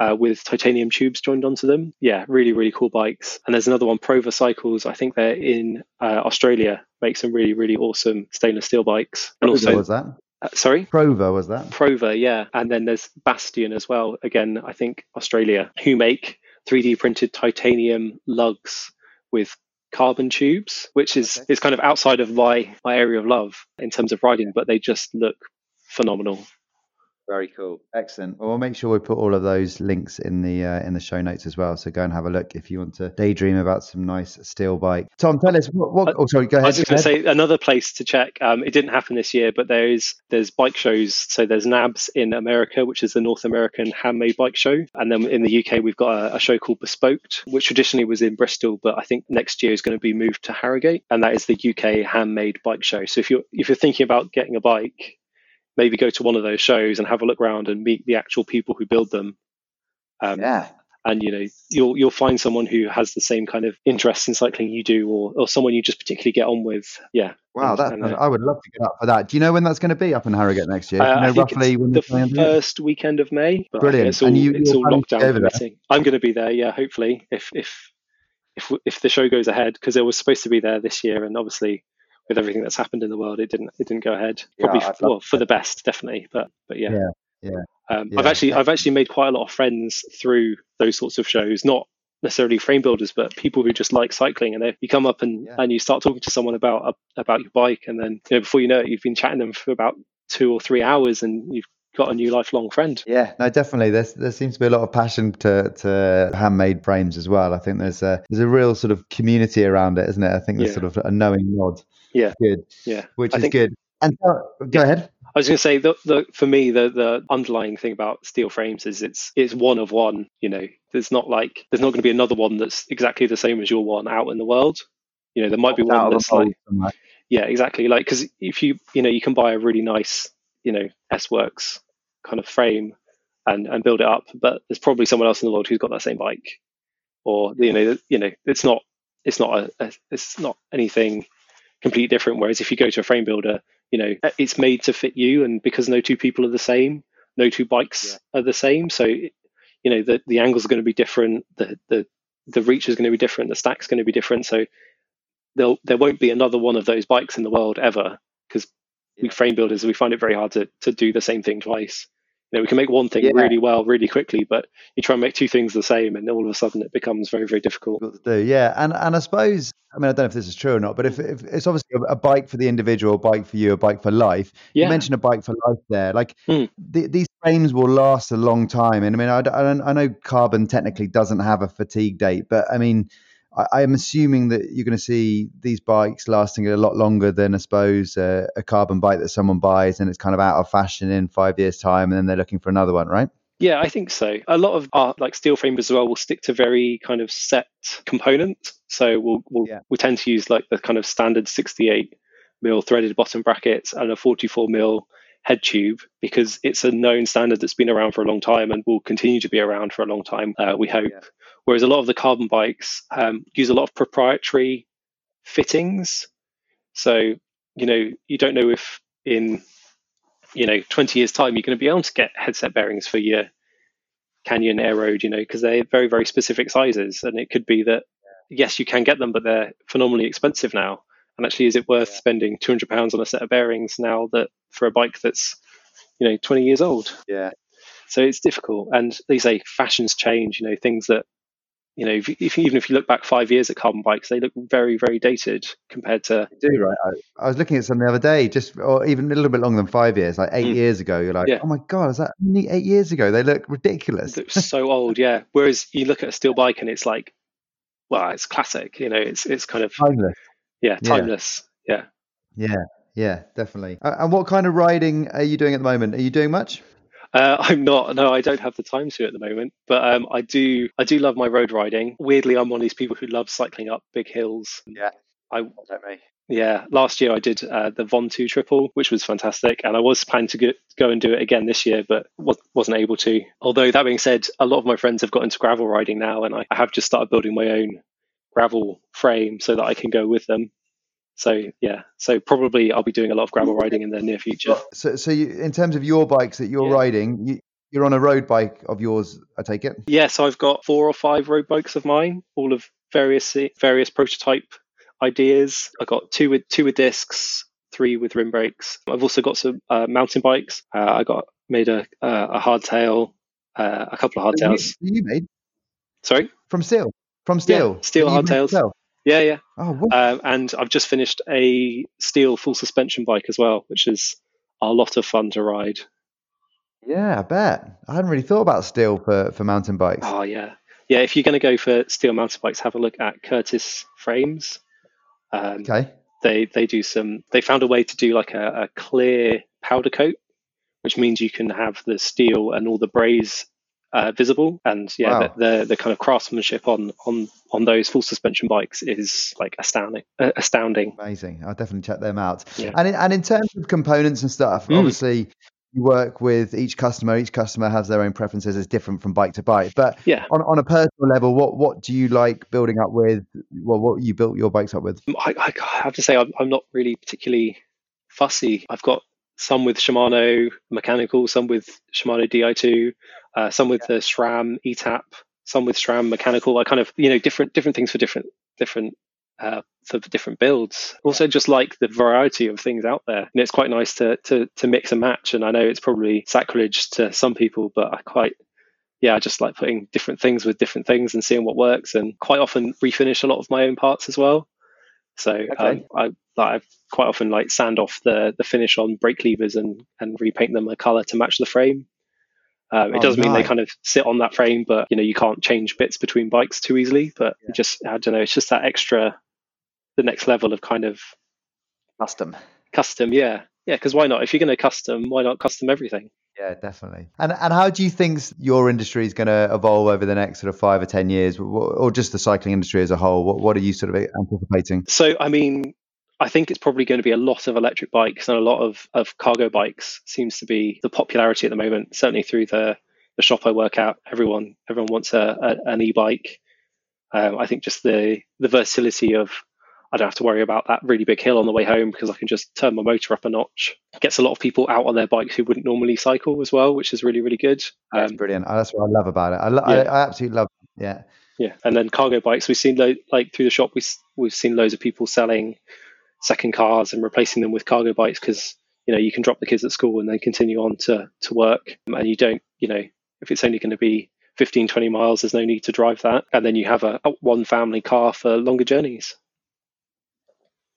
uh, with titanium tubes joined onto them. Yeah, really, really cool bikes. And there's another one, Prova Cycles. I think they're in uh, Australia. Make some really, really awesome stainless steel bikes. And also, was that? Uh, sorry, Prova was that? Prova, yeah. And then there's Bastion as well. Again, I think Australia, who make 3D printed titanium lugs with carbon tubes, which is okay. is kind of outside of my my area of love in terms of riding, but they just look phenomenal. Very cool. Excellent. Well, we'll make sure we put all of those links in the uh, in the show notes as well. So go and have a look if you want to daydream about some nice steel bike. Tom, tell us what. what oh, sorry. Go ahead. I was just going to say another place to check. Um, it didn't happen this year, but there is there's bike shows. So there's NABS in America, which is the North American handmade bike show, and then in the UK we've got a, a show called Bespoked, which traditionally was in Bristol, but I think next year is going to be moved to Harrogate, and that is the UK handmade bike show. So if you're if you're thinking about getting a bike maybe go to one of those shows and have a look around and meet the actual people who build them. Um, yeah. and you know you'll you'll find someone who has the same kind of interest in cycling you do, or or someone you just particularly get on with. Yeah. Wow, that uh, I would love to get up for that. Do you know when that's going to be up in Harrogate next year? Uh, you know roughly when the first weekend of May. Brilliant. It's all, and you, it's all lockdown. I'm going to be there. Yeah, hopefully, if if if if the show goes ahead, because it was supposed to be there this year, and obviously with everything that's happened in the world, it didn't it didn't go ahead. Probably yeah, well for the best, definitely. But but yeah. Yeah. Yeah. Um, yeah. I've actually I've actually made quite a lot of friends through those sorts of shows. Not necessarily frame builders, but people who just like cycling. And they, you come up and, and you start talking to someone about about your bike, and then you know before you know it, you've been chatting them for about two or three hours, and you've got a new lifelong friend. Yeah, no, definitely. There's there seems to be a lot of passion to to handmade frames as well. I think there's a there's a real sort of community around it, isn't it? I think there's yeah. sort of a knowing nod. Yeah, good. Yeah, which I is think, good. And uh, go ahead. I was going to say the, the for me the the underlying thing about steel frames is it's it's one of one. You know, there's not like there's not going to be another one that's exactly the same as your one out in the world. You know, there might be one that's like yeah, exactly. Like because if you you know you can buy a really nice you know S Works kind of frame and and build it up, but there's probably someone else in the world who's got that same bike, or you know you know it's not it's not a, a it's not anything completely different. Whereas if you go to a frame builder you know uh, it's made to fit you and because no two people are the same no two bikes yeah. are the same so you know the the angles are going to be different the the the reach is going to be different the stack's going to be different so there there won't be another one of those bikes in the world ever because yeah. we frame builders we find it very hard to to do the same thing twice know, we can make one thing yeah. really well, really quickly, but you try and make two things the same, and all of a sudden it becomes very, very difficult. to do, yeah. And and I suppose, I mean, I don't know if this is true or not, but if, if it's obviously a, a bike for the individual, a bike for you, a bike for life. Yeah. You mentioned a bike for life there. Like mm. the, these frames will last a long time, and I mean, I, I, I know carbon technically doesn't have a fatigue date, but I mean I, am assuming that you're going to see these bikes lasting a lot longer than I suppose uh, a carbon bike that someone buys and it's kind of out of fashion in five years' time, and then they're looking for another one, right? Yeah, I think so. A lot of our like steel frames as well will stick to very kind of set components. So we'll we'll, yeah. we tend to use like the kind of standard 68 mil threaded bottom brackets and a 44 mil head tube because it's a known standard that's been around for a long time and will continue to be around for a long time. Uh, we hope. Yeah. Whereas a lot of the carbon bikes um, use a lot of proprietary fittings. So, you know, you don't know if in, you know, 20 years' time you're going to be able to get headset bearings for your Canyon Aeroad, you know, because they're very, very specific sizes. And it could be that, yes, you can get them, but they're phenomenally expensive now. And actually, is it worth yeah. spending £200 on a set of bearings now that for a bike that's, you know, 20 years old? Yeah. So it's difficult. And they say fashions change, you know, things that you know, if, if, even if you look back five years at carbon bikes, they look very, very dated compared to. They do right. I, I, was looking at some the other day, just or even a little bit longer than five years, like eight mm. years ago. You're like, yeah. oh my god, is that only eight years ago? They look ridiculous. Looks so old, yeah. Whereas you look at a steel bike and it's like, well, it's classic. You know, it's it's kind of timeless. Yeah, timeless. Yeah. Yeah, yeah, yeah definitely. Uh, and what kind of riding are you doing at the moment? Are you doing much? Uh, I'm not. No, I don't have the time to at the moment. But um, I do. I do love my road riding. Weirdly, I'm one of these people who loves cycling up big hills. Yeah, I don't me. Yeah, last year I did uh, the Ventoux Triple, which was fantastic, and I was planning to get, go and do it again this year, but wasn't able to. Although that being said, a lot of my friends have got into gravel riding now, and I have just started building my own gravel frame so that I can go with them. So yeah, so probably I'll be doing a lot of gravel riding in the near future. So, so you, in terms of your bikes that you're yeah. riding, you, you're on a road bike of yours, I take it. Yes, yeah, so I've got four or five road bikes of mine, all of various various prototype ideas. I got two with two with discs, three with rim brakes. I've also got some uh, mountain bikes. Uh, I got made a uh, a hardtail, uh, a couple of hardtails. You, you made? Sorry, from steel. From steel. Yeah, steel hardtails. Yeah, yeah. Oh, um, and I've just finished a steel full suspension bike as well, which is a lot of fun to ride. Yeah, I bet. I hadn't really thought about steel for, for mountain bikes. Oh, yeah. Yeah, if you're going to go for steel mountain bikes, have a look at Curtis Frames. Um, okay. They they do some. They found a way to do like a, a clear powder coat, which means you can have the steel and all the braze uh, visible. And yeah, wow. the, the, the kind of craftsmanship on on on those full suspension bikes is like astounding. Uh, astounding. Amazing. I'll definitely check them out. Yeah. And in, and in terms of components and stuff, mm. obviously you work with each customer. Each customer has their own preferences. It's different from bike to bike. But yeah, on, on a personal level, what what do you like building up with? Well, what you built your bikes up with? I, I have to say I'm, I'm not really particularly fussy. I've got some with Shimano mechanical, some with Shimano Di2, uh, some with the SRAM ETAP, some with SRAM mechanical. I kind of you know different different things for different different uh, for different builds. Also, just like the variety of things out there, and it's quite nice to to to mix and match. And I know it's probably sacrilege to some people, but I quite yeah, I just like putting different things with different things and seeing what works. And quite often refinish a lot of my own parts as well. So okay. um, I I quite often like sand off the the finish on brake levers and and repaint them a color to match the frame. Um, it oh, does mean they kind of sit on that frame, but you know you can't change bits between bikes too easily. But yeah. just I don't know, it's just that extra, the next level of kind of custom. Custom, yeah, yeah. Because why not? If you're going to custom, why not custom everything? Yeah, definitely. And and how do you think your industry is going to evolve over the next sort of five or ten years, or just the cycling industry as a whole? What what are you sort of anticipating? So, I mean, I think it's probably going to be a lot of electric bikes and a lot of, of cargo bikes seems to be the popularity at the moment. Certainly through the the shop I work at, everyone everyone wants a, a an e-bike. Um, I think just the the versatility of I don't have to worry about that really big hill on the way home because I can just turn my motor up a notch. It gets a lot of people out on their bikes who wouldn't normally cycle as well, which is really, really good. Um, That's brilliant. That's what I love about it. I, lo- yeah. I, I, absolutely love it. Yeah. Yeah. And then cargo bikes, we've seen lo- like through the shop, we, we've seen loads of people selling second cars and replacing them with cargo bikes because, you know, you can drop the kids at school and then continue on to, to work. And you don't, you know, if it's only going to be 15, 20 miles, there's no need to drive that. And then you have a, a one family car for longer journeys.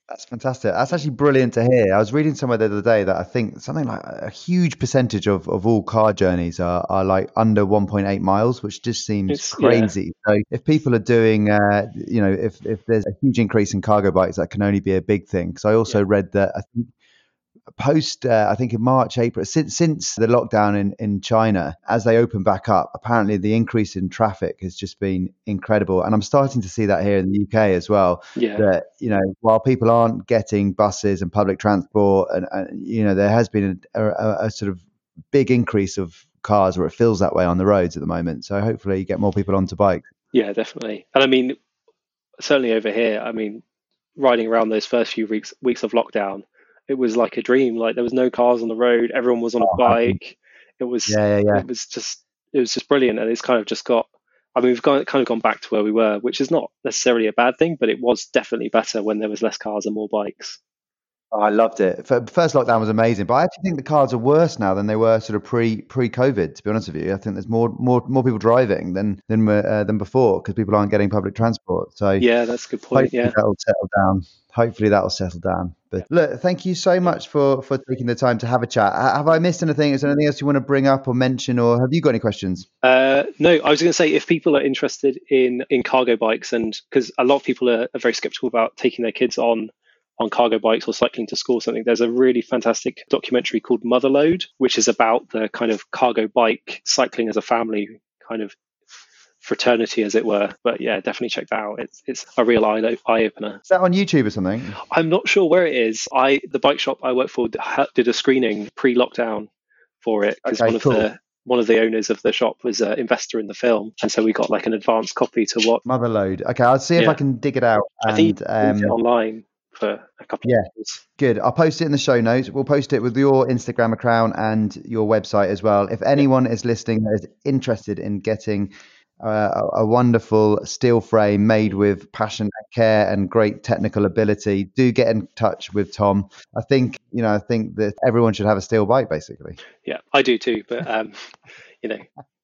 That's fantastic. That's actually brilliant to hear. I was reading somewhere the other day that I think something like a huge percentage of, of all car journeys are, are like under 1.8 miles, which just seems it's, crazy. Yeah. So if people are doing, uh, you know, if, if there's a huge increase in cargo bikes, that can only be a big thing. Because I also yeah. read that I think post uh, I think in March, April, since since the lockdown in in China, as they open back up, apparently the increase in traffic has just been incredible, and I'm starting to see that here in the UK as well. Yeah. That you know, while people aren't getting buses and public transport, and, and you know, there has been a, a, a sort of big increase of cars, or it feels that way on the roads at the moment. So hopefully, you get more people onto bikes. Yeah, definitely. And I mean, certainly over here, I mean, riding around those first few weeks weeks of lockdown it was like a dream. Like there was no cars on the road, everyone was on a oh, bike. It was yeah, yeah, yeah. it was just it was just brilliant, and it's kind of just got. I mean, we've gone, kind of gone back to where we were, which is not necessarily a bad thing, but it was definitely better when there was less cars and more bikes. Oh, I loved it. First lockdown was amazing, but I actually think the cars are worse now than they were sort of pre pre COVID. To be honest with you, I think there's more more more people driving than than uh, than before because people aren't getting public transport. So yeah, that's a good point. Yeah, that'll settle down. Hopefully that'll settle down. But look, thank you so much for for taking the time to have a chat. Have I missed anything? Is there anything else you want to bring up or mention, or have you got any questions? Uh, no, I was going to say if people are interested in in cargo bikes, and because a lot of people are, are very skeptical about taking their kids on on cargo bikes or cycling to school or something, there's a really fantastic documentary called Motherload, which is about the kind of cargo bike cycling as a family kind of fraternity, as it were. But yeah, definitely check that out. It's it's a real eye eye opener. Is that on YouTube or something? I'm not sure where it is. I the bike shop I work for did a screening pre lockdown for it because okay, one of cool. the one of the owners of the shop was an investor in the film, and so we got like an advanced copy to what Motherload. Okay, I'll see if yeah. I can dig it out. And, I think um, online for a couple yeah, of years. Good. I'll post it in the show notes. We'll post it with your Instagram account and your website as well. If anyone is listening that is interested in getting uh, a wonderful steel frame made with passion and care and great technical ability, do get in touch with Tom. I think, you know, I think that everyone should have a steel bike basically. Yeah, I do too. But, um, (laughs) you know,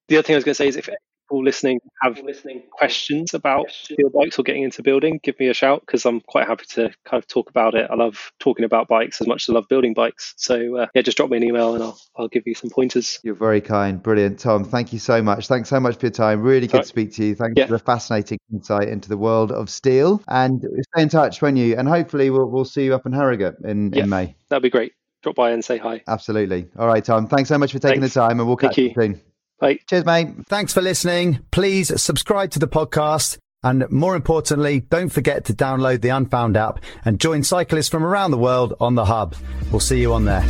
the other thing I was going to say is if people listening have listening questions about steel bikes or getting into building, give me a shout because I'm quite happy to kind of talk about it. I love talking about bikes as much as I love building bikes. So uh, yeah, just drop me an email and I'll I'll give you some pointers. You're very kind, brilliant, Tom. Thank you so much. Thanks so much for your time. Really good right. to speak to you. Thanks yeah. for the fascinating insight into the world of steel. And stay in touch, when you? And hopefully we'll we'll see you up in Harrogate in, yeah, in May. That'd be great. Drop by and say hi. Absolutely. All right, Tom. Thanks so much for taking Thanks. the time, and we'll catch you soon. Bye. Cheers, mate. Thanks for listening. Please subscribe to the podcast. And more importantly, don't forget to download the Unfound app and join cyclists from around the world on the hub. We'll see you on there.